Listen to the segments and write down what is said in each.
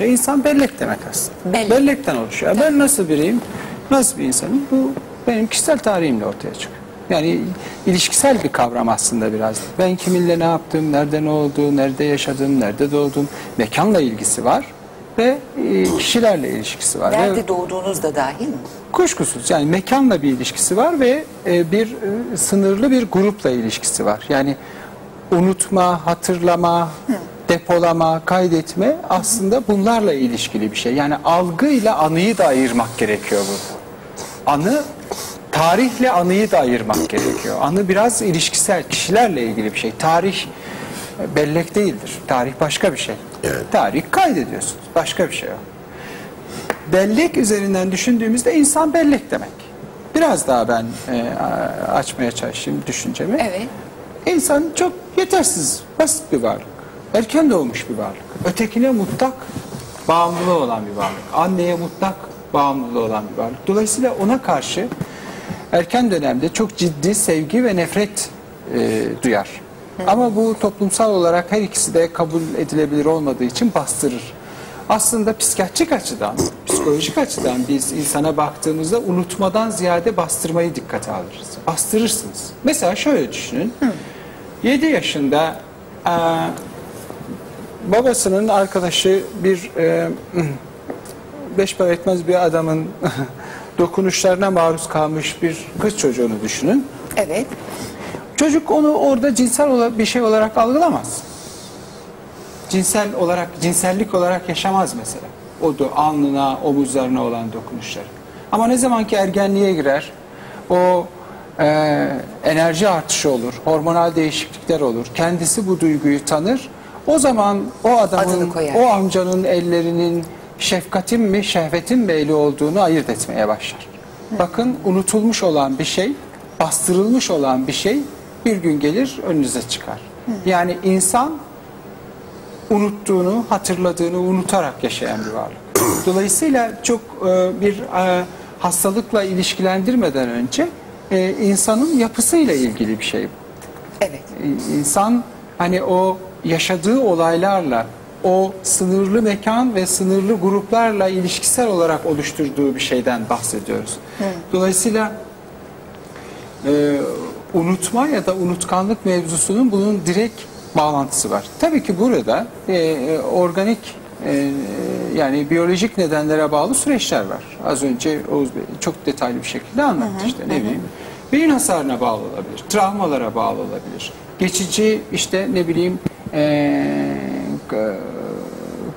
önce insan bellek demek aslında. Bellek. Bellekten oluşuyor. Ben nasıl biriyim, nasıl bir insanım bu benim kişisel tarihimle ortaya çıkıyor. Yani ilişkisel bir kavram aslında biraz. Ben kiminle ne yaptım, nerede ne oldu, nerede yaşadım, nerede doğdum. Mekanla ilgisi var ve e, kişilerle ilişkisi var. Ve Nerede doğduğunuz da dahil mi? Kuşkusuz yani mekanla bir ilişkisi var ve e, bir e, sınırlı bir grupla ilişkisi var. Yani unutma, hatırlama, depolama, kaydetme aslında bunlarla ilişkili bir şey. Yani algıyla anıyı da ayırmak gerekiyor burada. Anı tarihle anıyı da ayırmak gerekiyor. Anı biraz ilişkisel, kişilerle ilgili bir şey. Tarih bellek değildir. Tarih başka bir şey. Evet. Tarih kaydediyorsunuz. Başka bir şey o. Bellek üzerinden düşündüğümüzde insan bellek demek. Biraz daha ben e, açmaya çalışayım düşüncemi. Evet. İnsan çok yetersiz, basit bir varlık. Erken doğmuş bir varlık. Ötekine mutlak bağımlılığı olan bir varlık. Anneye mutlak bağımlılığı olan bir varlık. Dolayısıyla ona karşı erken dönemde çok ciddi sevgi ve nefret e, duyar. Ama bu toplumsal olarak her ikisi de kabul edilebilir olmadığı için bastırır. Aslında psikiyatrik açıdan, psikolojik açıdan biz insana baktığımızda unutmadan ziyade bastırmayı dikkate alırız. Bastırırsınız. Mesela şöyle düşünün. 7 yaşında e, babasının arkadaşı bir e, beş para etmez bir adamın dokunuşlarına maruz kalmış bir kız çocuğunu düşünün. Evet. Çocuk onu orada cinsel bir şey olarak algılamaz. Cinsel olarak, cinsellik olarak yaşamaz mesela. O da alnına, omuzlarına olan dokunuşları. Ama ne zaman ki ergenliğe girer, o e, enerji artışı olur, hormonal değişiklikler olur. Kendisi bu duyguyu tanır. O zaman o adamın, o amcanın ellerinin şefkatin mi, şehvetin mi eli olduğunu ayırt etmeye başlar. Bakın unutulmuş olan bir şey, bastırılmış olan bir şey bir gün gelir önünüze çıkar. Yani insan unuttuğunu, hatırladığını unutarak yaşayan bir varlık. Dolayısıyla çok e, bir e, hastalıkla ilişkilendirmeden önce e, insanın yapısıyla ilgili bir şey bu. Evet. İnsan hani o yaşadığı olaylarla, o sınırlı mekan ve sınırlı gruplarla ilişkisel olarak oluşturduğu bir şeyden bahsediyoruz. Dolayısıyla e, unutma ya da unutkanlık mevzusunun bunun direkt bağlantısı var. Tabii ki burada e, e, organik e, yani biyolojik nedenlere bağlı süreçler var. Az önce Oğuz Bey çok detaylı bir şekilde anlattı işte ne bileyim. Beyin hasarına bağlı olabilir, travmalara bağlı olabilir. Geçici işte ne bileyim e,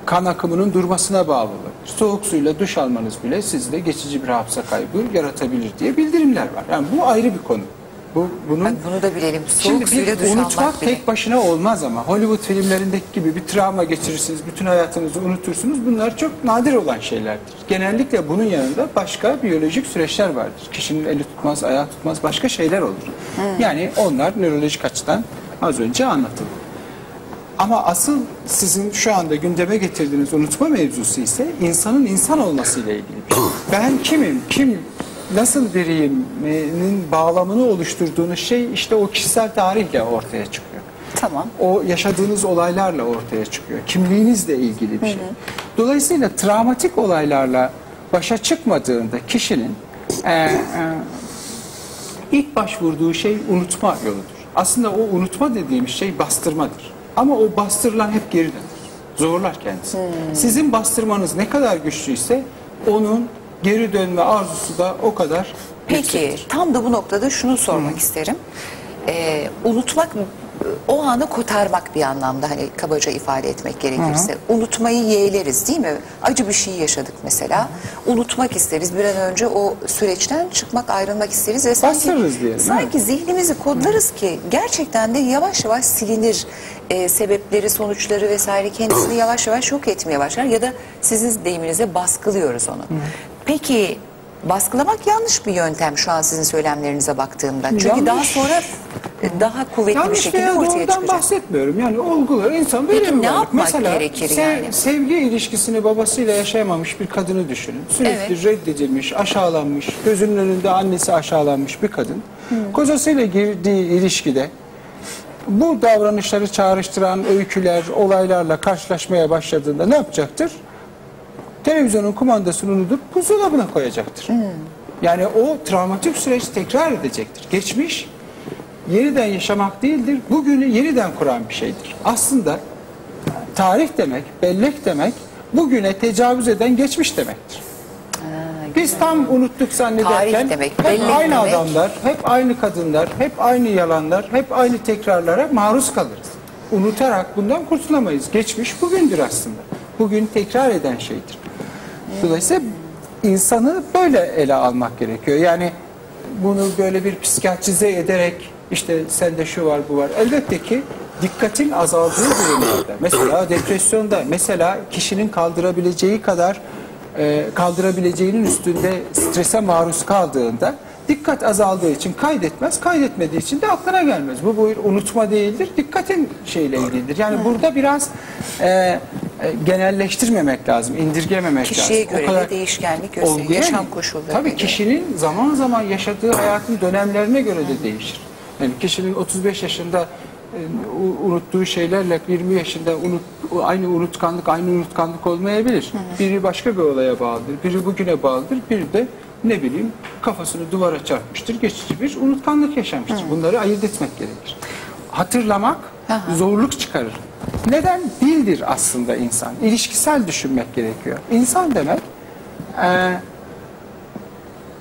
kan akımının durmasına bağlı olabilir. Soğuk suyla duş almanız bile sizde geçici bir hafıza kaybı yaratabilir diye bildirimler var. Yani bu ayrı bir konu. Bu bunun Bak bunu da bilelim. Soğuk Şimdi suyla duş unutmak almak bile. tek başına olmaz ama Hollywood filmlerindeki gibi bir travma geçirirsiniz, bütün hayatınızı unutursunuz. Bunlar çok nadir olan şeylerdir. Genellikle bunun yanında başka biyolojik süreçler vardır. Kişinin eli tutmaz, ayağı tutmaz, başka şeyler olur. Yani onlar nörolojik açıdan az önce anlatıldı. Ama asıl sizin şu anda gündeme getirdiğiniz unutma mevzusu ise insanın insan olmasıyla ilgili bir şey. Ben kimim, kim, nasıl biriyim'in bağlamını oluşturduğunuz şey işte o kişisel tarihle ortaya çıkıyor. Tamam. O yaşadığınız olaylarla ortaya çıkıyor. Kimliğinizle ilgili bir şey. Dolayısıyla travmatik olaylarla başa çıkmadığında kişinin e, e, ilk başvurduğu şey unutma yoludur. Aslında o unutma dediğimiz şey bastırmadır. Ama o bastırılan hep geri döner. Zorlar kendisi. Sizin bastırmanız ne kadar güçlüyse onun geri dönme arzusu da o kadar Peki yüksektir. tam da bu noktada şunu sormak isterim. Ee, unutmak o anı kotarmak bir anlamda hani kabaca ifade etmek gerekirse. Unutmayı yeğleriz değil mi? Acı bir şey yaşadık mesela. Unutmak isteriz. Bir an önce o süreçten çıkmak, ayrılmak isteriz ve sanki, Bastırırız diyelim, sanki zihnimizi kodlarız ki gerçekten de yavaş yavaş silinir. Ee, sebepleri, sonuçları vesaire kendisini yavaş yavaş yok etmeye başlar ya da sizin deyiminize baskılıyoruz onu. Peki baskılamak yanlış bir yöntem şu an sizin söylemlerinize baktığımda. Çünkü Yanlış. daha sonra daha kuvvetli bir Yanlış şekilde veya ortaya çıkacak. bahsetmiyorum. Yani olgular insan böyle Peki bir ne yapmak Mesela gerekir sev- yani? sevgi ilişkisini babasıyla yaşayamamış bir kadını düşünün. Sürekli Evet. reddedilmiş, aşağılanmış, gözünün önünde annesi aşağılanmış bir kadın. Kocasıyla girdiği ilişkide bu davranışları çağrıştıran öyküler, olaylarla karşılaşmaya başladığında ne yapacaktır? Televizyonun kumandasını unutup buzdolabına koyacaktır. Yani o travmatik süreç tekrar edecektir. Geçmiş yeniden yaşamak değildir, bugünü yeniden kuran bir şeydir. Aslında tarih demek, bellek demek, bugüne tecavüz eden geçmiş demektir. Biz tam unuttuk zannederken Tarih demek, hep aynı demek. adamlar, hep aynı kadınlar, hep aynı yalanlar, hep aynı tekrarlara maruz kalırız. Unutarak bundan kurtulamayız. Geçmiş bugündür aslında. Bugün tekrar eden şeydir. Dolayısıyla insanı böyle ele almak gerekiyor. Yani bunu böyle bir psikiyatrize ederek işte sende şu var bu var. Elbette ki dikkatin azaldığı durumlarda mesela depresyonda mesela kişinin kaldırabileceği kadar e, kaldırabileceğinin üstünde strese maruz kaldığında dikkat azaldığı için kaydetmez, kaydetmediği için de aklına gelmez. Bu bu bir unutma değildir, dikkatin şeyle ilgilidir. Yani burada biraz e, genelleştirmemek lazım, indirgememek Kişiye lazım. göre de değişkenlik gösteriyor. olguya Yaşam mı? koşullarına Tabii göre. kişinin zaman zaman yaşadığı hayatın dönemlerine göre de değişir. Yani kişinin 35 yaşında e, unuttuğu şeylerle 20 yaşında unut, aynı unutkanlık aynı unutkanlık olmayabilir. Biri başka bir olaya bağlıdır, biri bugüne bağlıdır, biri de ne bileyim kafasını duvara çarpmıştır, geçici bir unutkanlık yaşamıştır. Bunları ayırt etmek gerekir. Hatırlamak zorluk çıkarır. Neden? Dildir aslında insan. İlişkisel düşünmek gerekiyor. İnsan demek e,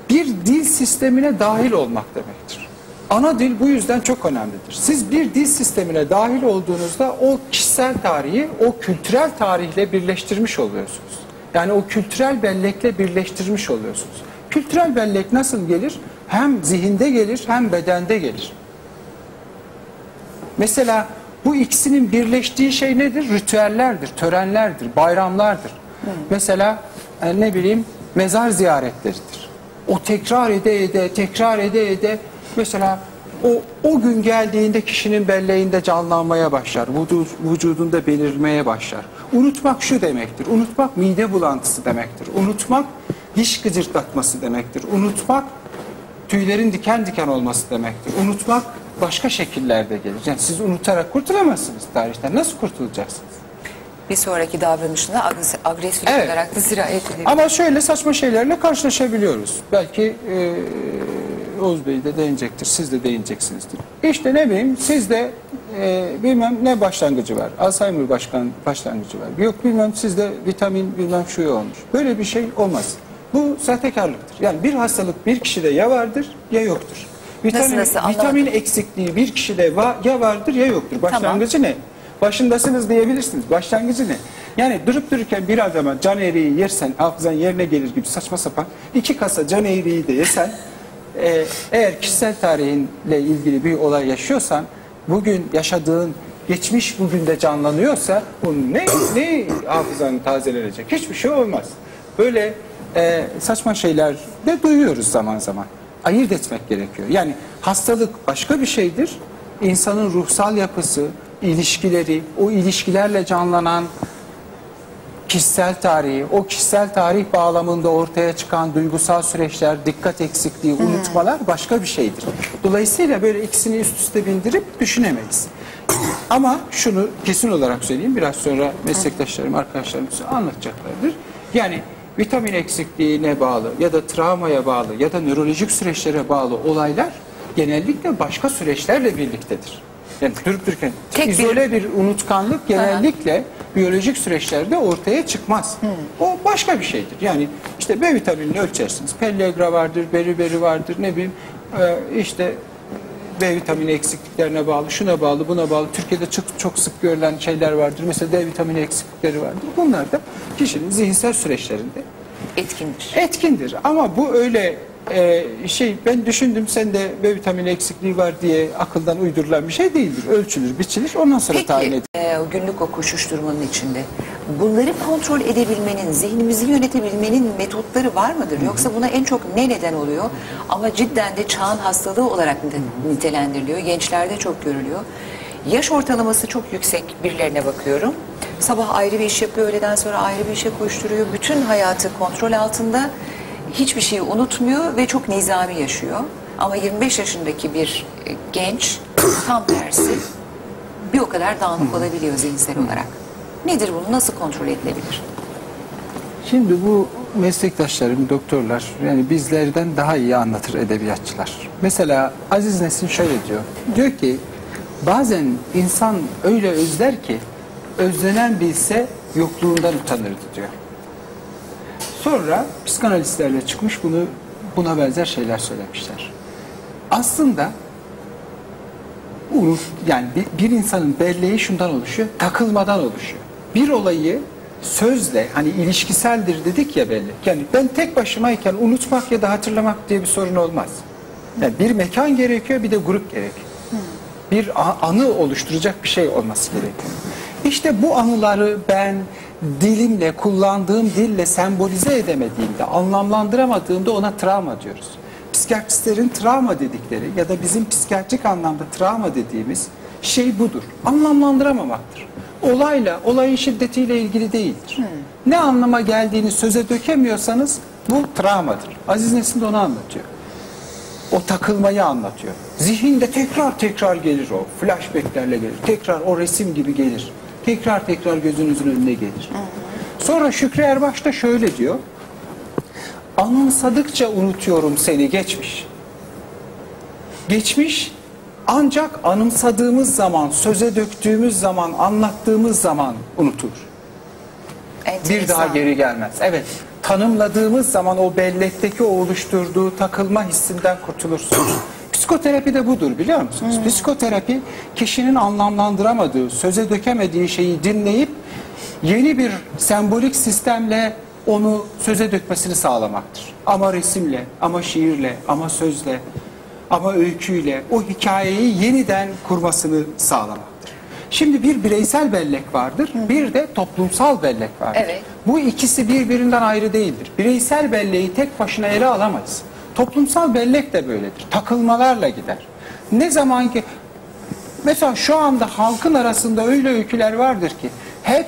bir dil sistemine dahil olmak demektir. Ana dil bu yüzden çok önemlidir. Siz bir dil sistemine dahil olduğunuzda o kişisel tarihi o kültürel tarihle birleştirmiş oluyorsunuz. Yani o kültürel bellekle birleştirmiş oluyorsunuz. Kültürel bellek nasıl gelir? Hem zihinde gelir hem bedende gelir. Mesela bu ikisinin birleştiği şey nedir? Ritüellerdir, törenlerdir, bayramlardır. Mesela e, ne bileyim mezar ziyaretleridir. O tekrar ede ede, tekrar ede ede mesela o, o gün geldiğinde kişinin belleğinde canlanmaya başlar, vücud, vücudunda belirmeye başlar. Unutmak şu demektir, unutmak mide bulantısı demektir, unutmak diş gıcırtlatması demektir, unutmak tüylerin diken diken olması demektir. Unutmak başka şekillerde gelir. Yani siz unutarak kurtulamazsınız tarihten. Nasıl kurtulacaksınız? Bir sonraki davranışına agres- agresif Evet. olarak da sirayet ediyor. Ama şöyle saçma şeylerle karşılaşabiliyoruz. Belki e, Oğuz Bey de değinecektir, siz de değineceksinizdir. İşte ne bileyim sizde e, bilmem ne başlangıcı var. Alzheimer başkan, başlangıcı var. Yok bilmem sizde vitamin bilmem şu olmuş. Böyle bir şey olmaz. Bu sahtekarlıktır. Yani bir hastalık bir kişide ya vardır ya yoktur. Vitamin, nasıl? Anlamadım. vitamin eksikliği bir kişide va- ya vardır ya yoktur. Başlangıcı ne? Başındasınız diyebilirsiniz. Başlangıcı ne? Yani durup dururken bir adama can eğriği yersen hafızan yerine gelir gibi saçma sapan iki kasa can eğriği de yesen e, eğer kişisel tarihinle ilgili bir olay yaşıyorsan bugün yaşadığın geçmiş bugün de canlanıyorsa bunun ne, ne hafızan tazelenecek? Hiçbir şey olmaz. Böyle e, saçma şeyler de duyuyoruz zaman zaman. Ayırt etmek gerekiyor. Yani hastalık başka bir şeydir. İnsanın ruhsal yapısı, ilişkileri, o ilişkilerle canlanan kişisel tarihi, o kişisel tarih bağlamında ortaya çıkan duygusal süreçler, dikkat eksikliği, unutmalar başka bir şeydir. Dolayısıyla böyle ikisini üst üste bindirip düşünemeyiz. Ama şunu kesin olarak söyleyeyim, biraz sonra meslektaşlarım, arkadaşlarım anlatacaklardır. Yani vitamin eksikliğine bağlı ya da travmaya bağlı ya da nörolojik süreçlere bağlı olaylar genellikle başka süreçlerle birliktedir. Yani durup dururken Tek bir- izole bir unutkanlık genellikle biyolojik süreçlerde ortaya çıkmaz. O başka bir şeydir. Yani işte B vitaminini ölçersiniz. Pellegra vardır, beriberi vardır, ne bileyim e, işte B vitamini eksikliklerine bağlı, şuna bağlı, buna bağlı. Türkiye'de çok, çok sık görülen şeyler vardır. Mesela D vitamini eksiklikleri vardır. Bunlar da kişinin zihinsel süreçlerinde Etkindir. etkindir. Ama bu öyle e, şey ben düşündüm sende B vitamini eksikliği var diye akıldan uydurulan bir şey değildir. Ölçülür, biçilir ondan sonra tayin Peki edilir. e, o günlük o koşuşturmanın içinde bunları kontrol edebilmenin, zihnimizi yönetebilmenin metotları var mıdır? Yoksa buna en çok ne neden oluyor? Ama cidden de çağın hastalığı olarak nite- nitelendiriliyor. Gençlerde çok görülüyor. Yaş ortalaması çok yüksek birilerine bakıyorum. Sabah ayrı bir iş yapıyor, öğleden sonra ayrı bir işe koşturuyor. Bütün hayatı kontrol altında. Hiçbir şeyi unutmuyor ve çok nizami yaşıyor. Ama 25 yaşındaki bir e, genç tam tersi bir o kadar dağınık olabiliyor zihinsel olarak. Nedir bunu? Nasıl kontrol edilebilir? Şimdi bu meslektaşlarım, doktorlar yani bizlerden daha iyi anlatır edebiyatçılar. Mesela Aziz Nesin şöyle diyor. Diyor ki bazen insan öyle özler ki özlenen bilse yokluğundan utanırdı diyor. Sonra psikanalistlerle çıkmış bunu buna benzer şeyler söylemişler. Aslında unut yani bir, bir insanın belleği şundan oluşuyor, takılmadan oluşuyor. Bir olayı sözle hani ilişkiseldir dedik ya bellek. Yani ben tek başımayken unutmak ya da hatırlamak diye bir sorun olmaz. Yani bir mekan gerekiyor bir de grup gerekiyor. Bir anı oluşturacak bir şey olması gerekiyor. İşte bu anıları ben dilimle, kullandığım dille sembolize edemediğimde, anlamlandıramadığımda ona travma diyoruz. Psikiyatristlerin travma dedikleri ya da bizim psikiyatrik anlamda travma dediğimiz şey budur. Anlamlandıramamaktır. Olayla, olayın şiddetiyle ilgili değildir. Ne anlama geldiğini söze dökemiyorsanız bu travmadır. Aziz Nesin de onu anlatıyor o takılmayı anlatıyor. Zihinde tekrar tekrar gelir o. Flashbacklerle gelir. Tekrar o resim gibi gelir. Tekrar tekrar gözünüzün önüne gelir. Sonra Şükrü Erbaş da şöyle diyor. Anımsadıkça unutuyorum seni geçmiş. Geçmiş ancak anımsadığımız zaman, söze döktüğümüz zaman, anlattığımız zaman unutur bir daha Enteresan. geri gelmez. Evet. Tanımladığımız zaman o bellekteki o oluşturduğu takılma hissinden kurtulursunuz. Psikoterapi de budur biliyor musunuz? Psikoterapi kişinin anlamlandıramadığı, söze dökemediği şeyi dinleyip yeni bir sembolik sistemle onu söze dökmesini sağlamaktır. Ama resimle, ama şiirle, ama sözle, ama öyküyle o hikayeyi yeniden kurmasını sağlamaktır. Şimdi bir bireysel bellek vardır, bir de toplumsal bellek vardır. Evet. Bu ikisi birbirinden ayrı değildir. Bireysel belleği tek başına ele alamayız. Toplumsal bellek de böyledir. Takılmalarla gider. Ne zaman ki mesela şu anda halkın arasında öyle öyküler vardır ki hep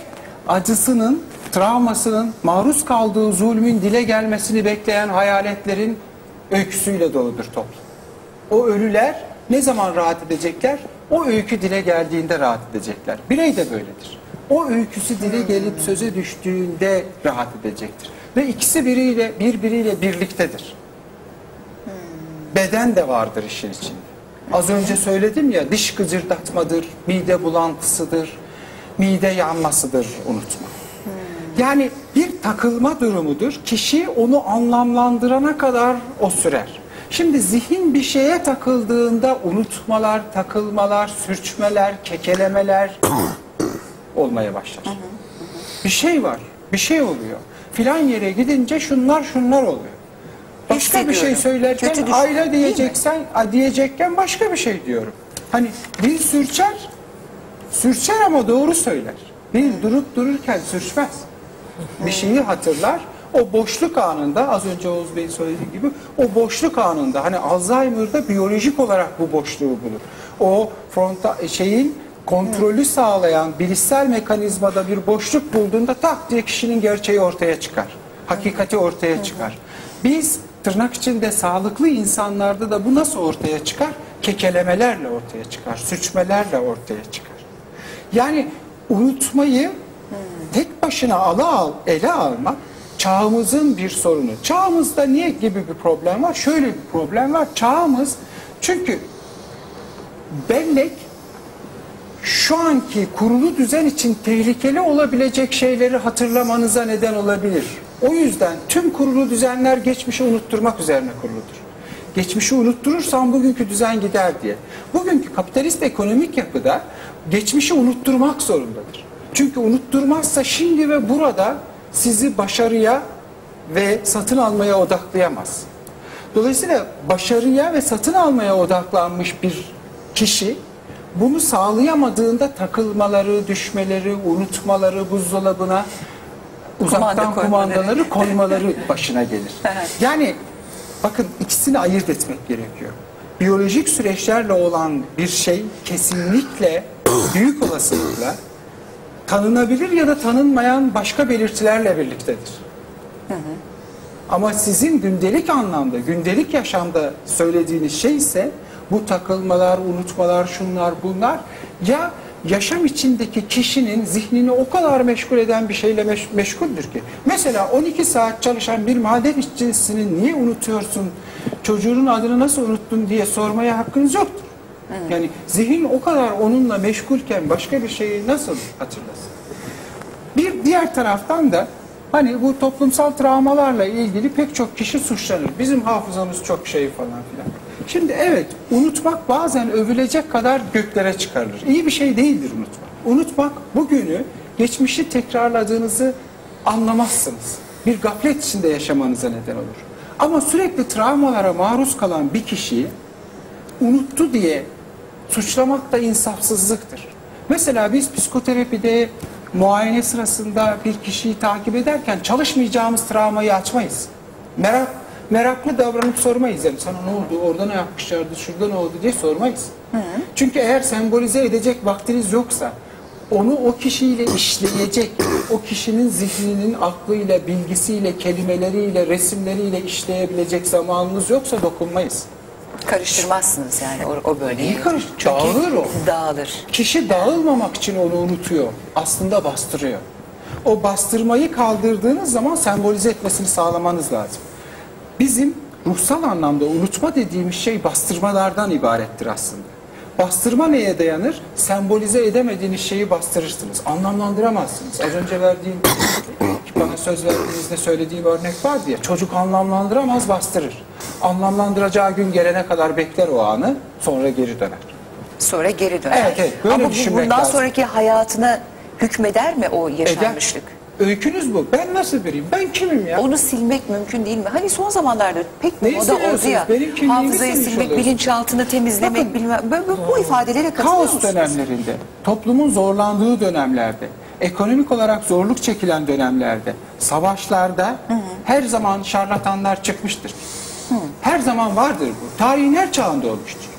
acısının, travmasının, maruz kaldığı zulmün dile gelmesini bekleyen hayaletlerin öyküsüyle doludur toplum. O ölüler ne zaman rahat edecekler? O öykü dile geldiğinde rahat edecekler. Birey de böyledir. O öyküsü dile gelip söze düştüğünde rahat edecektir. Ve ikisi biriyle birbiriyle birliktedir. Beden de vardır işin içinde. Az önce söyledim ya diş gıcırdatmadır, mide bulantısıdır, mide yanmasıdır unutma. Yani bir takılma durumudur. Kişi onu anlamlandırana kadar o sürer. Şimdi zihin bir şeye takıldığında unutmalar, takılmalar, sürçmeler, kekelemeler olmaya başlar. Bir şey var, bir şey oluyor. Filan yere gidince şunlar şunlar oluyor. Başka bir şey söylerken Kötü aile diyeceksen, a, diyecekken başka bir şey diyorum. Hani dil sürçer, sürçer ama doğru söyler. Dil durup dururken sürçmez. Bir şeyi hatırlar. O boşluk anında az önce Oğuz Bey'in söylediği gibi o boşluk anında hani Alzheimer'da biyolojik olarak bu boşluğu bulur. O fronta şeyin kontrolü sağlayan bilişsel mekanizmada bir boşluk bulduğunda tak diye kişinin gerçeği ortaya çıkar. Hakikati ortaya çıkar. Biz tırnak içinde sağlıklı insanlarda da bu nasıl ortaya çıkar? Kekelemelerle ortaya çıkar, sürçmelerle ortaya çıkar. Yani unutmayı tek başına ala al, ele almak çağımızın bir sorunu. Çağımızda niye gibi bir problem var? Şöyle bir problem var. Çağımız çünkü bellek şu anki kurulu düzen için tehlikeli olabilecek şeyleri hatırlamanıza neden olabilir. O yüzden tüm kurulu düzenler geçmişi unutturmak üzerine kuruludur. Geçmişi unutturursan bugünkü düzen gider diye. Bugünkü kapitalist ekonomik yapıda geçmişi unutturmak zorundadır. Çünkü unutturmazsa şimdi ve burada sizi başarıya ve satın almaya odaklayamaz. Dolayısıyla başarıya ve satın almaya odaklanmış bir kişi bunu sağlayamadığında takılmaları, düşmeleri, unutmaları, buzdolabına uzaktan Kumanda koymaları. kumandaları koymaları başına gelir. Evet. Yani bakın ikisini ayırt etmek gerekiyor. Biyolojik süreçlerle olan bir şey kesinlikle büyük olasılıkla tanınabilir ya da tanınmayan başka belirtilerle birliktedir. Ama sizin gündelik anlamda, gündelik yaşamda söylediğiniz şey ise bu takılmalar, unutmalar, şunlar bunlar ya yaşam içindeki kişinin zihnini o kadar meşgul eden bir şeyle meş- meşguldür ki. Mesela 12 saat çalışan bir maden işçisini niye unutuyorsun, çocuğunun adını nasıl unuttun diye sormaya hakkınız yoktur. Yani zihin o kadar onunla meşgulken başka bir şeyi nasıl hatırlasın? Bir diğer taraftan da hani bu toplumsal travmalarla ilgili pek çok kişi suçlanır. Bizim hafızamız çok şey falan filan. Şimdi evet unutmak bazen övülecek kadar göklere çıkarılır. İyi bir şey değildir unutmak. Unutmak bugünü geçmişi tekrarladığınızı anlamazsınız. Bir gaflet içinde yaşamanıza neden olur. Ama sürekli travmalara maruz kalan bir kişiyi unuttu diye suçlamak da insafsızlıktır. Mesela biz psikoterapide muayene sırasında bir kişiyi takip ederken çalışmayacağımız travmayı açmayız. Merak meraklı davranıp sormayız yani sana ne oldu, orada ne yapmışlardı, şurada ne oldu diye sormayız. Çünkü eğer sembolize edecek vaktiniz yoksa onu o kişiyle işleyecek, o kişinin zihninin aklıyla, bilgisiyle, kelimeleriyle, resimleriyle işleyebilecek zamanınız yoksa dokunmayız. Karıştırmazsınız yani o, o bölgeyi. Niye karış- Çünkü Dağılır o. Dağılır. Kişi dağılmamak için onu unutuyor. Aslında bastırıyor. O bastırmayı kaldırdığınız zaman sembolize etmesini sağlamanız lazım. Bizim ruhsal anlamda unutma dediğimiz şey bastırmalardan ibarettir aslında. Bastırma neye dayanır? Sembolize edemediğiniz şeyi bastırırsınız. Anlamlandıramazsınız. Az önce verdiğim, bana söz verdiğinizde söylediğim örnek vardı ya. Çocuk anlamlandıramaz, bastırır. Anlamlandıracağı gün gelene kadar bekler o anı, sonra geri döner. Sonra geri döner. Evet, evet, böyle Ama bu düşünmek bundan lazım. sonraki hayatına hükmeder mi o Eder. Öykünüz bu. Ben nasıl biriyim? Ben kimim ya? Onu silmek mümkün değil mi? Hani son zamanlarda pek Neyi moda oldu siliyorsunuz? ya. Benim kimliğimi Hafızayı silmiş silmek, oluyorsunuz. bilinçaltını temizlemek Bakın, bilmem. Böyle, böyle bu ifadelere katılıyor Kaos musunuz? dönemlerinde, toplumun zorlandığı dönemlerde, ekonomik olarak zorluk çekilen dönemlerde, savaşlarda her zaman şarlatanlar çıkmıştır. Her zaman vardır bu. Tarihin her çağında olmuştur.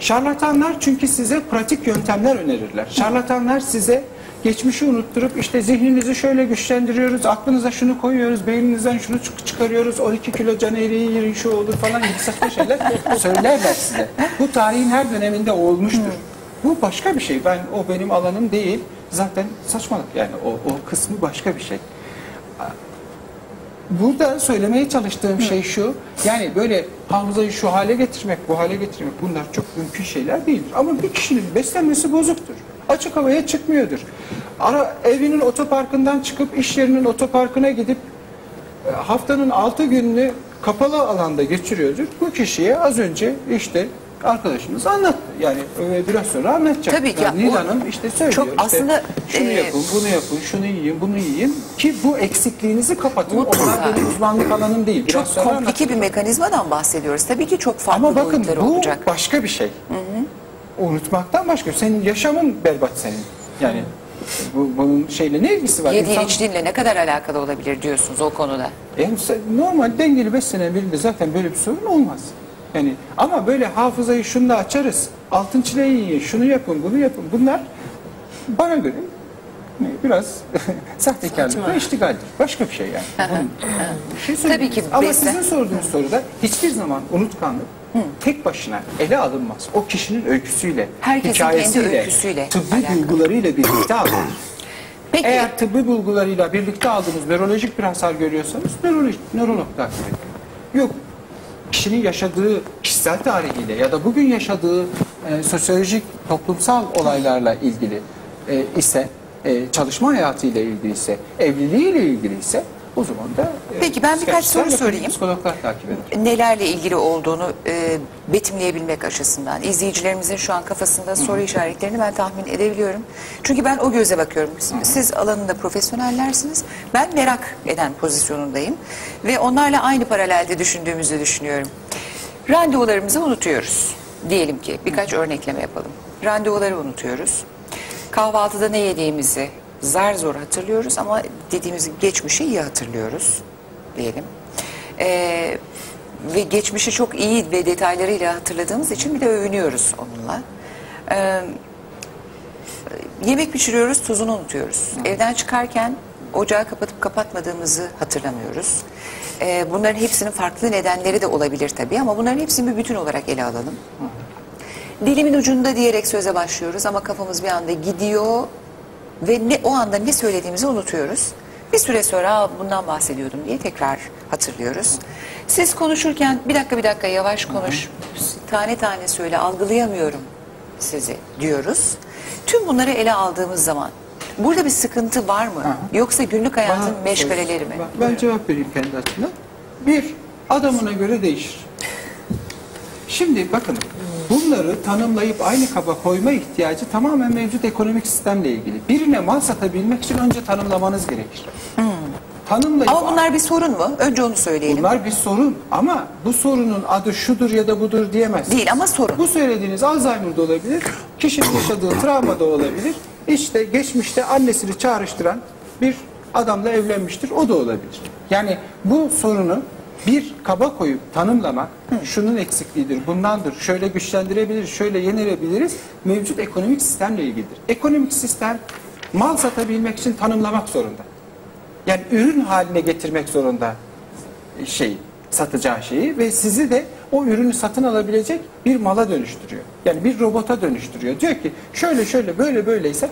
Şarlatanlar çünkü size pratik yöntemler önerirler. Şarlatanlar size geçmişi unutturup işte zihninizi şöyle güçlendiriyoruz, aklınıza şunu koyuyoruz, beyninizden şunu çık- çıkarıyoruz, 12 kilo can eriği yiyin şu olur falan gibi saçma şeyler söylerler size. Bu tarihin her döneminde olmuştur. Bu başka bir şey. Ben o benim alanım değil. Zaten saçmalık yani o, o kısmı başka bir şey. Burada söylemeye çalıştığım şey şu. Yani böyle hafızayı şu hale getirmek, bu hale getirmek bunlar çok mümkün şeyler değildir. Ama bir kişinin beslenmesi bozuktur. Açık havaya çıkmıyordur. Ara, evinin otoparkından çıkıp iş yerinin otoparkına gidip e, haftanın altı gününü kapalı alanda geçiriyordur. Bu kişiye az önce işte arkadaşımız anlattı. Yani e, biraz sonra anlatacak. Tabii ki. Yani Nil O- Hanım işte söylüyor. çok işte, aslında, şunu e, yapın, bunu yapın, şunu yiyin, bunu yiyin ki bu eksikliğinizi kapatın. Mutlaka. Onlar benim uzmanlık alanım değil. Biraz Çok komplike anlatacağım. bir mekanizmadan bahsediyoruz. Tabii ki çok farklı Ama bakın bu olacak. başka bir şey. Unutmaktan başka. Senin yaşamın berbat senin. Yani bu, bunun şeyle ne ilgisi var? Yediğin İnsan- içtiğinle ne kadar alakalı olabilir diyorsunuz o konuda. Yani normal dengeli beslenen birinde zaten böyle bir sorun olmaz. Yani ama böyle hafızayı şunla açarız. Altın çileği yiyin, şunu yapın, bunu yapın. Bunlar bana göre biraz sahtekarlık ve iştigaldir. Başka bir şey yani. Bunun- şey. Tabii ki Ama sizin sorduğunuz soruda hiçbir zaman unutkanlık tek başına ele alınmaz. O kişinin öyküsüyle, Herkesin kendi hikayesiyle, öyküsüyle tıbbi alakalı. bulgularıyla birlikte alınır. Peki Eğer tıbbi bulgularıyla birlikte aldığınız nörolojik bir hasar görüyorsanız nörolog, nörolog takip edin. Yok kişinin yaşadığı kişisel tarihiyle ya da bugün yaşadığı e, sosyolojik toplumsal olaylarla ilgili e, ise e, çalışma hayatıyla ilgili ise evliliğiyle ilgili ise o zaman da e, Peki, ben birkaç soru sorayım. Psikologlar takip eder. nelerle ilgili olduğunu e, betimleyebilmek açısından izleyicilerimizin şu an kafasında soru işaretlerini ben tahmin edebiliyorum. Çünkü ben o göze bakıyorum. Siz, siz alanında profesyonellersiniz. Ben merak eden pozisyonundayım ve onlarla aynı paralelde düşündüğümüzü düşünüyorum. Randevularımızı unutuyoruz. Diyelim ki birkaç örnekleme yapalım. Randevuları unutuyoruz. Kahvaltıda ne yediğimizi zar zor hatırlıyoruz ama dediğimiz geçmişi iyi hatırlıyoruz diyelim. Ee, ve geçmişi çok iyi ve detaylarıyla hatırladığımız için bir de övünüyoruz onunla. Ee, yemek pişiriyoruz, tuzunu unutuyoruz. Evden çıkarken ocağı kapatıp kapatmadığımızı hatırlamıyoruz. Ee, bunların hepsinin farklı nedenleri de olabilir tabii ama bunların hepsini bir bütün olarak ele alalım. dilimin ucunda diyerek söze başlıyoruz ama kafamız bir anda gidiyor ve ne o anda ne söylediğimizi unutuyoruz. Bir süre sonra "Aa, bundan bahsediyordum diye tekrar hatırlıyoruz. Siz konuşurken bir dakika bir dakika yavaş konuş, tane tane söyle algılayamıyorum sizi diyoruz. Tüm bunları ele aldığımız zaman burada bir sıkıntı var mı? Yoksa günlük hayatın Bana- meşgaleleri mi? Ben, ben cevap vereyim kendi açımdan. Bir, adamına göre değişir. Şimdi bakın bunları tanımlayıp aynı kaba koyma ihtiyacı tamamen mevcut ekonomik sistemle ilgili. Birine mal satabilmek için önce tanımlamanız gerekir. Tanımlayıp Ama bunlar bir sorun mu? Önce onu söyleyelim. bunlar bir sorun ama bu sorunun adı şudur ya da budur diyemezsiniz. Değil ama sorun. Bu söylediğiniz Alzheimer'da olabilir, kişinin yaşadığı travmada olabilir. İşte geçmişte annesini çağrıştıran bir adamla evlenmiştir, o da olabilir. Yani bu sorunu bir kaba koyup tanımlamak, şunun eksikliğidir, bundandır, şöyle güçlendirebiliriz, şöyle yenilebiliriz, mevcut ekonomik sistemle ilgilidir. Ekonomik sistem mal satabilmek için tanımlamak zorunda. Yani ürün haline getirmek zorunda şey satacağı şeyi ve sizi de o ürünü satın alabilecek bir mala dönüştürüyor. Yani bir robota dönüştürüyor. Diyor ki şöyle şöyle böyle böyleyse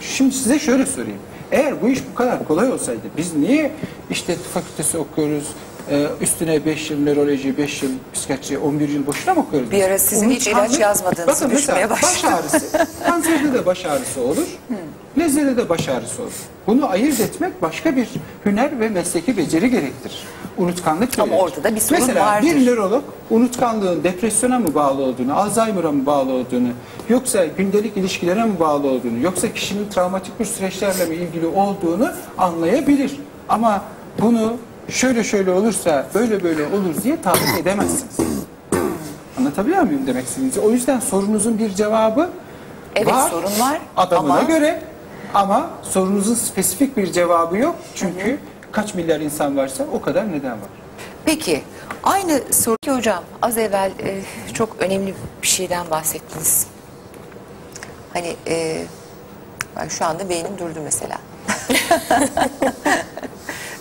şimdi size şöyle sorayım. Eğer bu iş bu kadar kolay olsaydı biz niye işte fakültesi okuyoruz, e, üstüne 5 yıl nöroloji, 5 yıl psikiyatri, 11 yıl boşuna mı okuyoruz? Bir ara sizin hiç ilaç Unutkanlık- yazmadığınızı Bakın mesela düşünmeye baş başladım. ağrısı, kanserde de baş ağrısı olur, nezlede de baş ağrısı olur. Bunu ayırt etmek başka bir hüner ve mesleki beceri gerektirir. Unutkanlık Ama gerekir. orada da bir sorun Mesela vardır. bir nörolog unutkanlığın depresyona mı bağlı olduğunu, Alzheimer'a mı bağlı olduğunu, yoksa gündelik ilişkilere mi bağlı olduğunu, yoksa kişinin travmatik bir süreçlerle mi ilgili olduğunu anlayabilir. Ama bunu şöyle şöyle olursa böyle böyle olur diye tahmin edemezsiniz. Anlatabiliyor muyum demek istediğinizi? O yüzden sorunuzun bir cevabı Evet, var. sorun var Adamına ama- göre ama sorunuzun spesifik bir cevabı yok. Çünkü kaç milyar insan varsa o kadar neden var. Peki aynı soru ki hocam az evvel e, çok önemli bir şeyden bahsettiniz. Hani e, ben şu anda beynim durdu mesela.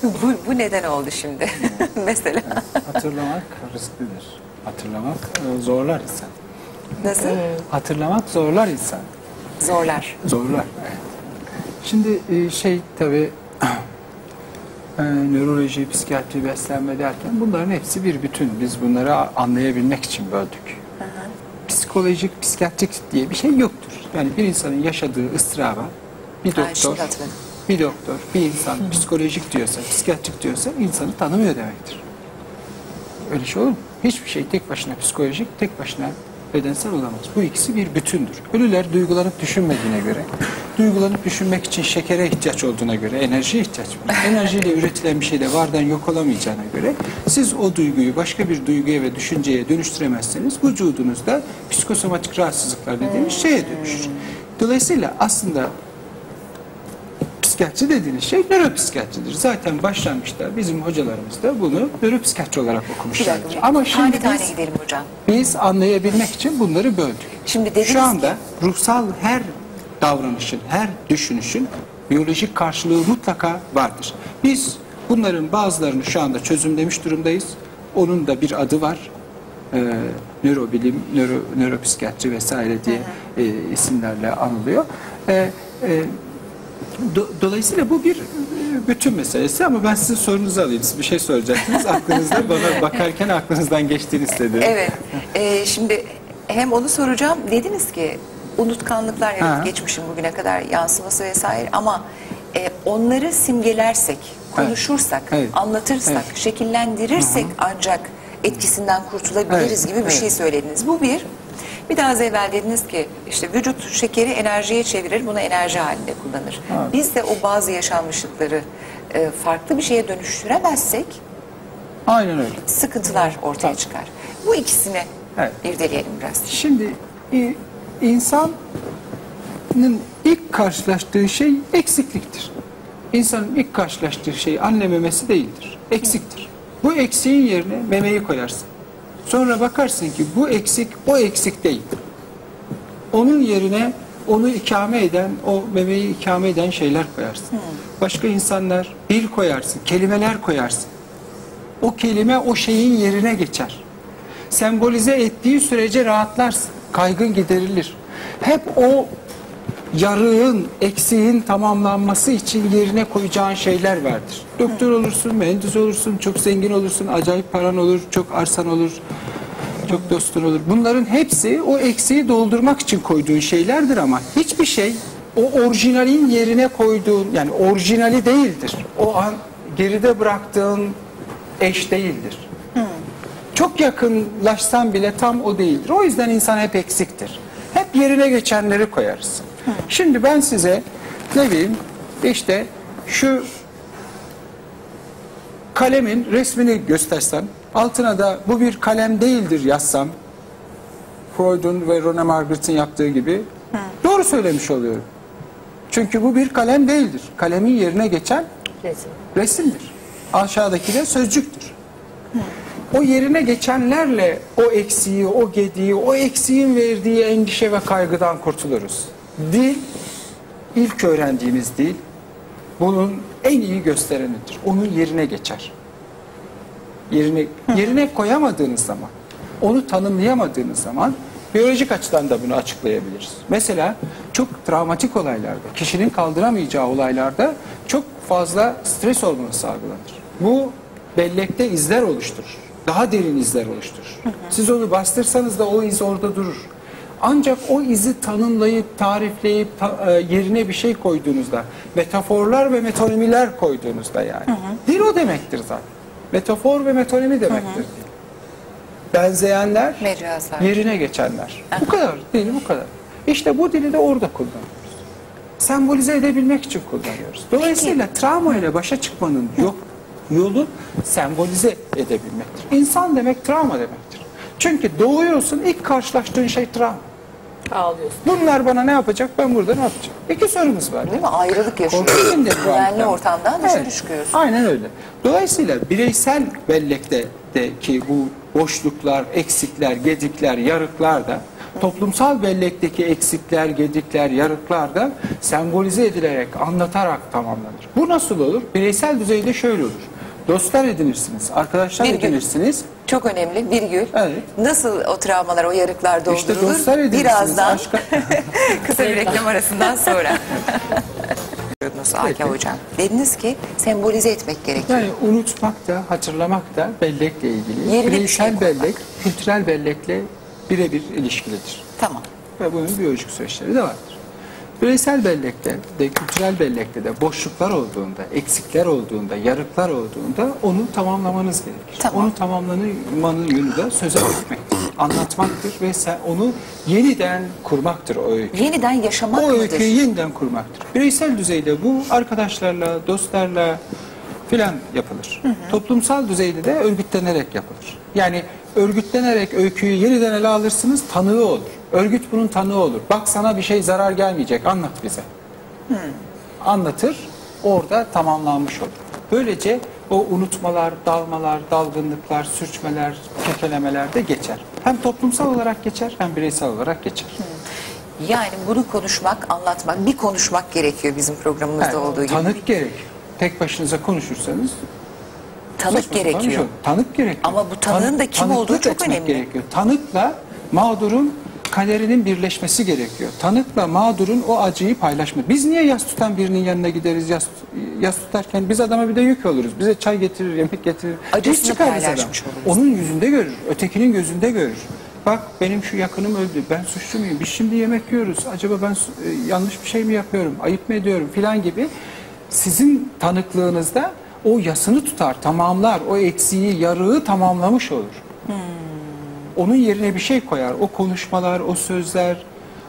bu, bu neden oldu şimdi mesela? Hatırlamak risklidir. Hatırlamak e, zorlar insan. Nasıl? Hatırlamak zorlar insan. Zorlar. Zorlar. Evet. Şimdi e, şey tabii e, nöroloji, psikiyatri, beslenme derken bunların hepsi bir bütün. Biz bunları anlayabilmek için böldük. Psikolojik, psikiyatrik diye bir şey yoktur. Yani bir insanın yaşadığı ıstıraba bir doktor, hatırladım. Bir doktor, bir insan psikolojik diyorsa, psikiyatrik diyorsa insanı tanımıyor demektir. Öyle şey olur mu? Hiçbir şey tek başına psikolojik, tek başına bedensel olamaz. Bu ikisi bir bütündür. Ölüler duygulanıp düşünmediğine göre, duygulanıp düşünmek için şekere ihtiyaç olduğuna göre, enerjiye ihtiyaç var. Enerjiyle üretilen bir şey de vardan yok olamayacağına göre, siz o duyguyu başka bir duyguya ve düşünceye dönüştüremezseniz, vücudunuzda psikosomatik rahatsızlıklar dediğimiz şeye dönüşür. Dolayısıyla aslında psikiyatri dediğiniz şey nöropsikiyatridir. Zaten başlangıçta bizim hocalarımız da bunu nöropsikiyatri olarak dakika. Ama tane şimdi tane biz, gidelim hocam. biz anlayabilmek için bunları böldük. Şimdi dediniz Şu anda ki- ruhsal her davranışın, her düşünüşün biyolojik karşılığı mutlaka vardır. Biz bunların bazılarını şu anda çözümlemiş durumdayız. Onun da bir adı var. Ee, nörobilim, nöro, nöropsikiyatri vesaire diye e, isimlerle anılıyor. Ee, e, Do- Dolayısıyla bu bir e, bütün meselesi ama ben sizin sorunuzu alayım. Siz bir şey soracaktınız. Aklınızda bana bakarken aklınızdan geçtiğini istedim. Evet. Ee, şimdi hem onu soracağım. Dediniz ki unutkanlıklar evet Ha. geçmişin bugüne kadar yansıması vesaire ama e, onları simgelersek, konuşursak, Evet. anlatırsak, Evet. şekillendirirsek ancak etkisinden kurtulabiliriz Evet. gibi bir Evet. şey söylediniz. Bu bir. Bir daha az evvel dediniz ki işte vücut şekeri enerjiye çevirir, bunu enerji halinde kullanır. Evet. Biz de o bazı yaşanmışlıkları e, farklı bir şeye dönüştüremezsek Aynen öyle. sıkıntılar ortaya Tabii. çıkar. Bu ikisini Evet. irdeleyelim biraz. Şimdi i- insanın ilk karşılaştığı şey eksikliktir. İnsanın ilk karşılaştığı şey anne memesi değildir. Eksiktir. Bu eksiğin yerine memeyi koyarsın. Sonra bakarsın ki bu eksik o eksik değil. Onun yerine onu ikame eden, o memeyi ikame eden şeyler koyarsın. Başka insanlar bir koyarsın, kelimeler koyarsın. O kelime o şeyin yerine geçer. Sembolize ettiği sürece rahatlarsın. Kaygın giderilir. Hep o yarığın, eksiğin tamamlanması için yerine koyacağın şeyler vardır. Doktor olursun, mühendis olursun, çok zengin olursun, acayip paran olur, çok arsan olur, çok dostun olur. Bunların hepsi o eksiği doldurmak için koyduğun şeylerdir ama hiçbir şey o orijinalin yerine koyduğun yani orijinali değildir. O an geride bıraktığın eş değildir. Çok yakınlaşsan bile tam o değildir. O yüzden insan hep eksiktir. Hep yerine geçenleri koyarız. Şimdi ben size ne bileyim işte şu kalemin resmini göstersem altına da bu bir kalem değildir yazsam Freud'un ve Rona Margaret'ın yaptığı gibi doğru söylemiş oluyorum. Çünkü bu bir kalem değildir. Kalemin yerine geçen Resim. resimdir. Aşağıdaki de sözcüktür. O yerine geçenlerle o eksiği, o gediği, o eksiğin verdiği endişe ve kaygıdan kurtuluruz. Dil, ilk öğrendiğimiz dil, bunun en iyi gösterenidir. Onun yerine geçer. Yerine, yerine koyamadığınız zaman, onu tanımlayamadığınız zaman biyolojik açıdan da bunu açıklayabiliriz. Mesela çok travmatik olaylarda, kişinin kaldıramayacağı olaylarda çok fazla stres hormonu salgılanır. Bu bellekte izler oluşturur. Daha derin izler oluşturur. Siz onu bastırsanız da o iz orada durur. Ancak o izi tanımlayıp, tarifleyip, ta- e, yerine bir şey koyduğunuzda, metaforlar ve metonimiler koyduğunuzda yani. Dil o demektir zaten. Metafor ve metonimi demektir. dil. Benzeyenler, Mecazlar. yerine geçenler. Bu kadar, dili bu kadar. İşte bu dili de orada kullanıyoruz. Sembolize edebilmek için kullanıyoruz. Dolayısıyla travma ile başa çıkmanın yok, yolu sembolize edebilmektir. İnsan demek travma demektir. Çünkü doğuyorsun ilk karşılaştığın şey travma. Ağlıyorsun. Bunlar bana ne yapacak ben burada ne yapacağım? İki sorumuz var. Değil mi? Ayrılık yaşıyorsun. Güvenli ortamdan dışarı Evet, çıkıyorsun. Aynen öyle. Dolayısıyla bireysel bellekteki bu boşluklar, eksikler, gedikler, yarıklar da toplumsal bellekteki eksikler, gedikler, yarıklar da sembolize edilerek, anlatarak tamamlanır. Bu nasıl olur? Bireysel düzeyde şöyle olur. Dostlar edinirsiniz, arkadaşlar Virgül. edinirsiniz. Çok önemli virgül. Evet. Nasıl o travmalar, o yarıklar doldurulur? İşte dostlar edinirsiniz. Birazdan Aşka- kısa bir reklam arasından sonra. Hakan Hocam. Dediniz ki sembolize etmek gerekiyor. Yani unutmak da, hatırlamak da bellekle ilgili. Yerine bir Bireysel şey bellek, kültürel bellekle birebir ilişkilidir. Tamam. Ve bunun biyolojik süreçleri de vardır. Bireysel bellekte de, kültürel bellekte de boşluklar olduğunda, eksikler olduğunda, yarıklar olduğunda onu tamamlamanız gerekir. Tamam. Onu tamamlamanın yönü de söze dökmektir, anlatmaktır ve sen onu yeniden kurmaktır o öykü. Yeniden yaşamak O mıdır? öyküyü yeniden kurmaktır. Bireysel düzeyde bu arkadaşlarla, dostlarla filan yapılır. Toplumsal düzeyde de örgütlenerek yapılır. Yani örgütlenerek öyküyü yeniden ele alırsınız, tanığı olur. Örgüt bunun tanığı olur. Bak sana bir şey zarar gelmeyecek, anlat bize. Anlatır, orada tamamlanmış olur. Böylece o unutmalar, dalmalar, dalgınlıklar, sürçmeler, kekelemeler de geçer. Hem toplumsal olarak geçer, hem bireysel olarak geçer. Yani bunu konuşmak, anlatmak, bir konuşmak gerekiyor bizim programımızda Evet, olduğu gibi. Tanık gerekiyor. Tek başınıza konuşursanız Tanık gerekiyor. şey olur. Tanık gerekiyor. Ama bu tanığın da kim olduğu çok önemli. Gerekiyor. Tanıkla mağdurun kaderinin birleşmesi gerekiyor. Tanıkla mağdurun o acıyı paylaşma. Biz niye yas tutan birinin yanına gideriz yas, yas tutarken biz adama bir de yük oluruz. Bize çay getirir, yemek getirir. Acısını paylaşmış adam. oluruz. Onun yüzünde görür, ötekinin gözünde görür. Bak benim şu yakınım öldü, ben suçlu muyum? Biz şimdi yemek yiyoruz. Acaba ben e, yanlış bir şey mi yapıyorum, ayıp mı ediyorum filan gibi. Sizin tanıklığınızda o yasını tutar, tamamlar. O eksiği, yarığı tamamlamış olur. Onun yerine bir şey koyar. O konuşmalar, o sözler,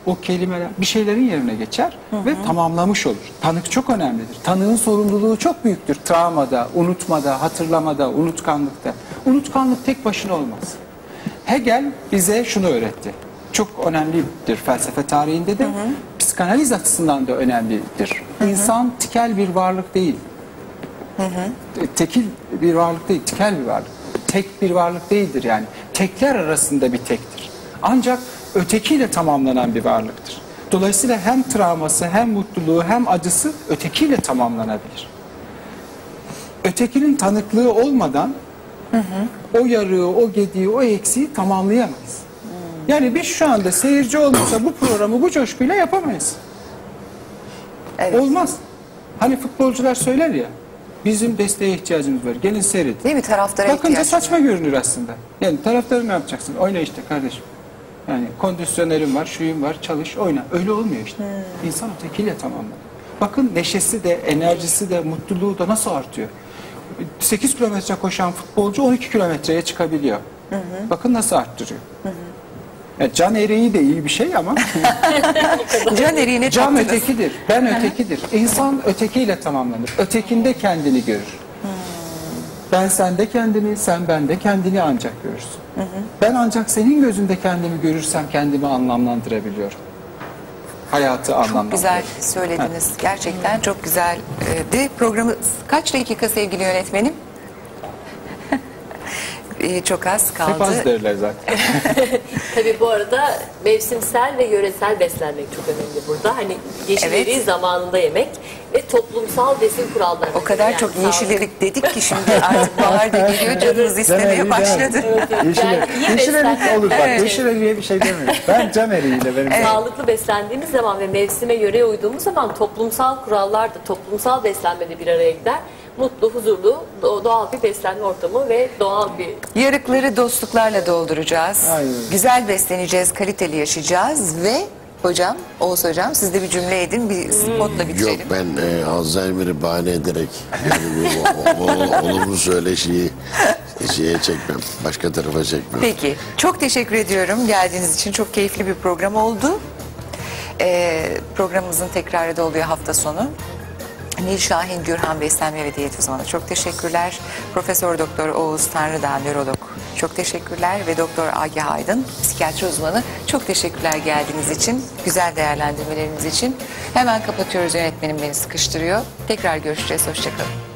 o kelimeler bir şeylerin yerine geçer ve tamamlamış olur. Tanık çok önemlidir. Tanığın sorumluluğu çok büyüktür. Travmada, unutmada, hatırlamada, unutkanlıkta. Unutkanlık tek başına olmaz. Hegel bize şunu öğretti. Çok önemlidir felsefe tarihinde de. Psikanaliz açısından da önemlidir. İnsan tikel bir varlık değil. E, tekil bir varlık değil, tikel bir varlık. Tek bir varlık değildir yani. Tekler arasında bir tektir. Ancak ötekiyle tamamlanan bir varlıktır. Dolayısıyla hem travması, hem mutluluğu, hem acısı ötekiyle tamamlanabilir. Ötekinin tanıklığı olmadan o yarığı, o gediği, o eksiği tamamlayamayız. Yani biz şu anda seyirci olmasa bu programı bu coşkuyla yapamayız. Evet. Olmaz. Hani futbolcular söyler ya, bizim desteğe ihtiyacımız var, gelin seyredin. Değil mi taraftara Bakınca ihtiyaç var. saçma görünür aslında. Yani taraftarı ne yapacaksın? Oyna işte kardeşim. Yani kondisyonerim var, şuyum var, çalış, oyna. Öyle olmuyor işte. Hmm. İnsan ötekiyle tamamlanır. Bakın neşesi de, enerjisi de, mutluluğu da nasıl artıyor. 8 kilometre koşan futbolcu 12 kilometreye çıkabiliyor. Bakın nasıl arttırıyor. Ya can ereği de iyi bir şey ama Can eriğine can taktınız. ötekidir. Ben ötekidir. İnsan ötekiyle tamamlanır. Ötekinde kendini görür. Ben sende kendini, sen bende kendini ancak görürsün. Ben ancak senin gözünde kendimi görürsem kendimi anlamlandırabiliyorum. Hayatı Çok anlamlandırabiliyorum. güzel söylediniz. Gerçekten çok güzeldi. Programı kaç dakika sevgili yönetmenim? Ee, çok az kaldı. Hep az derler zaten. Tabii bu arada mevsimsel ve yöresel beslenmek çok önemli burada. Hani yeşilleri Evet. zamanında yemek ve toplumsal besin kuralları. O kadar Yani çok sağlık- yeşillik dedik ki şimdi artık bahar da geliyor canımız istemeye başladı. Yeşil, Yani yeşil erik olur bak. Evet. Yeşil eriğe bir şey demiyorum. Ben can eriğiyle benim. Sağlıklı beslendiğimiz zaman ve mevsime yöreye uyduğumuz zaman toplumsal kurallar da toplumsal beslenmede bir araya gider. Mutlu, huzurlu, do- doğal bir beslenme ortamı ve doğal bir Yarıkları dostluklarla dolduracağız. Aynen. Güzel besleneceğiz, kaliteli yaşayacağız ve hocam, Oğuz hocam siz de bir cümle edin, bir spotla Yok bitirelim. ben e, Alzheimer'ı bahane ederek yani bu, o, o, olumlu söyleşiyi şeye çekmem. Başka tarafa çekmem. Peki, çok teşekkür ediyorum geldiğiniz için. Çok keyifli bir program oldu. Ee, programımızın tekrarı da oluyor hafta sonu. Nil Şahin Gürhan Beslenme ve Diyet uzmanı çok teşekkürler. Profesör Doktor Oğuz Tanrıdağ nörolog çok teşekkürler ve Doktor Agah Aydın psikiyatri uzmanı çok teşekkürler geldiğiniz için, güzel değerlendirmeleriniz için. Hemen kapatıyoruz yönetmenim beni sıkıştırıyor. Tekrar görüşeceğiz, hoşçakalın.